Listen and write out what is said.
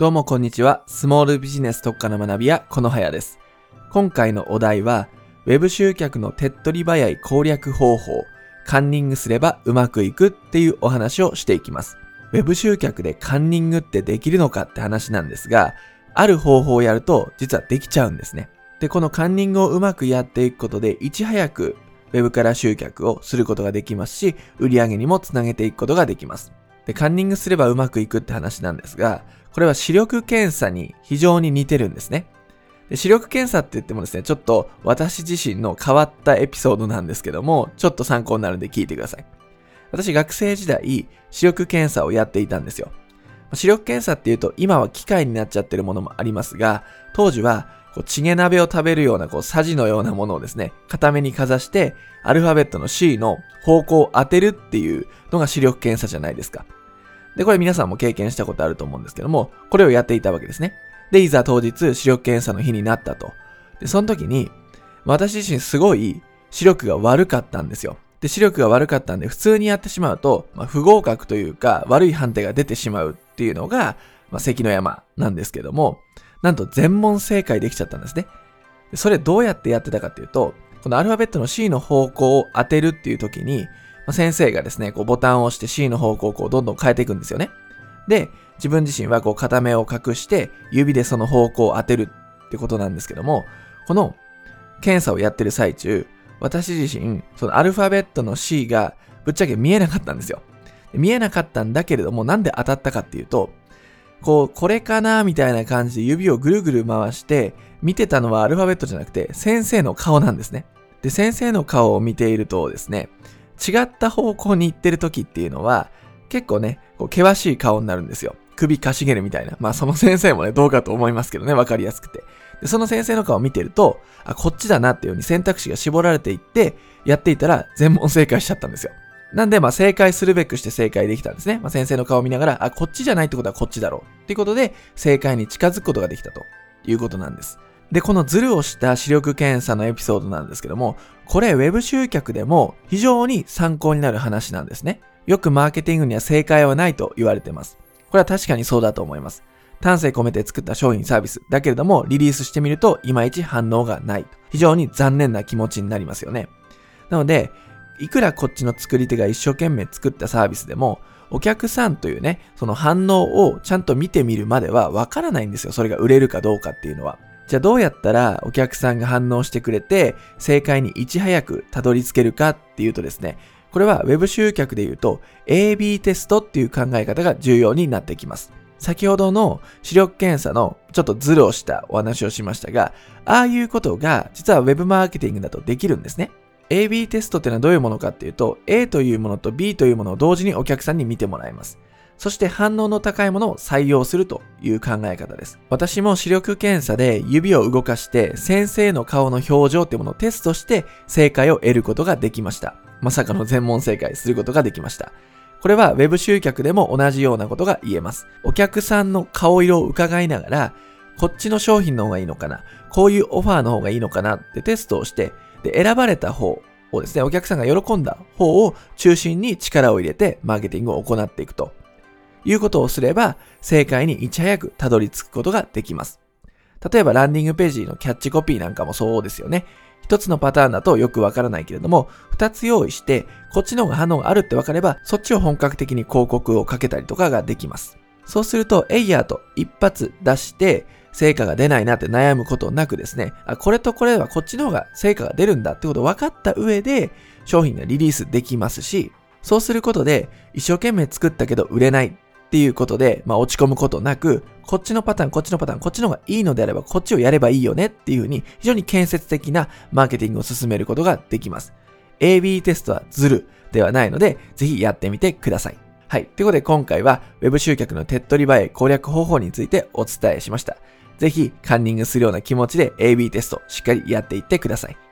どうもこんにちは。スモールビジネス特化の学び屋、このはやです。今回のお題は、ウェブ集客の手っ取り早い攻略方法、カンニングすればうまくいくっていうお話をしていきます。ウェブ集客でカンニングってできるのかって話なんですが、ある方法をやると実はできちゃうんですね。で、このカンニングをうまくやっていくことで、いち早くウェブから集客をすることができますし、売り上げにもつなげていくことができます。で、カンニングすればうまくいくって話なんですが、これは視力検査に非常に似てるんですね。で視力検査って言ってもですね、ちょっと私自身の変わったエピソードなんですけども、ちょっと参考になるんで聞いてください。私学生時代、視力検査をやっていたんですよ。視力検査っていうと今は機械になっちゃってるものもありますが、当時はこうチゲ鍋を食べるようなこうサジのようなものをですね、固めにかざして、アルファベットの C の方向を当てるっていうのが視力検査じゃないですか。で、これ皆さんも経験したことあると思うんですけども、これをやっていたわけですね。で、いざ当日視力検査の日になったと。で、その時に、私自身すごい視力が悪かったんですよ。で、視力が悪かったんで、普通にやってしまうと、まあ、不合格というか、悪い判定が出てしまうっていうのが、まあ、関の山なんですけども、なんと全問正解できちゃったんですね。それどうやってやってたかっていうと、このアルファベットの C の方向を当てるっていう時に、ま、先生がですね、こうボタンを押して C の方向をこうどんどん変えていくんですよね。で、自分自身はこう片目を隠して指でその方向を当てるってことなんですけども、この検査をやってる最中、私自身、そのアルファベットの C がぶっちゃけ見えなかったんですよ。見えなかったんだけれども、なんで当たったかっていうと、こう、これかなみたいな感じで指をぐるぐる回して、見てたのはアルファベットじゃなくて、先生の顔なんですね。で、先生の顔を見ているとですね、違った方向に行ってる時っていうのは、結構ね、こう険しい顔になるんですよ。首かしげるみたいな。まあその先生もね、どうかと思いますけどね、わかりやすくて。で、その先生の顔を見てると、あ、こっちだなっていうように選択肢が絞られていって、やっていたら全問正解しちゃったんですよ。なんで、まあ正解するべくして正解できたんですね。まあ先生の顔を見ながら、あ、こっちじゃないってことはこっちだろう。っていうことで、正解に近づくことができたということなんです。で、このズルをした視力検査のエピソードなんですけども、これ Web 集客でも非常に参考になる話なんですね。よくマーケティングには正解はないと言われてます。これは確かにそうだと思います。丹精込めて作った商品サービスだけれどもリリースしてみるといまいち反応がない。非常に残念な気持ちになりますよね。なので、いくらこっちの作り手が一生懸命作ったサービスでも、お客さんというね、その反応をちゃんと見てみるまではわからないんですよ。それが売れるかどうかっていうのは。じゃあどうやったらお客さんが反応してくれて正解にいち早くたどり着けるかっていうとですね、これは Web 集客で言うと AB テストっていう考え方が重要になってきます。先ほどの視力検査のちょっとズルをしたお話をしましたが、ああいうことが実は Web マーケティングだとできるんですね。AB テストってのはどういうものかっていうと、A というものと B というものを同時にお客さんに見てもらいます。そして反応の高いものを採用するという考え方です。私も視力検査で指を動かして先生の顔の表情っていうものをテストして正解を得ることができました。まさかの全問正解することができました。これは Web 集客でも同じようなことが言えます。お客さんの顔色を伺いながら、こっちの商品の方がいいのかな、こういうオファーの方がいいのかなってテストをして、で、選ばれた方をですね、お客さんが喜んだ方を中心に力を入れてマーケティングを行っていくということをすれば、正解にいち早くたどり着くことができます。例えばランディングページのキャッチコピーなんかもそうですよね。一つのパターンだとよくわからないけれども、二つ用意して、こっちの方が反応があるってわかれば、そっちを本格的に広告をかけたりとかができます。そうすると、エイヤーと一発出して、成果が出ないなって悩むことなくですね、あ、これとこれはこっちの方が成果が出るんだってことを分かった上で、商品がリリースできますし、そうすることで、一生懸命作ったけど売れないっていうことで、まあ落ち込むことなく、こっちのパターン、こっちのパターン、こっちの方がいいのであれば、こっちをやればいいよねっていうふうに、非常に建設的なマーケティングを進めることができます。AB テストはズルではないので、ぜひやってみてください。はい。ということで今回は Web 集客の手っ取り早い攻略方法についてお伝えしました。ぜひカンニングするような気持ちで AB テストしっかりやっていってください。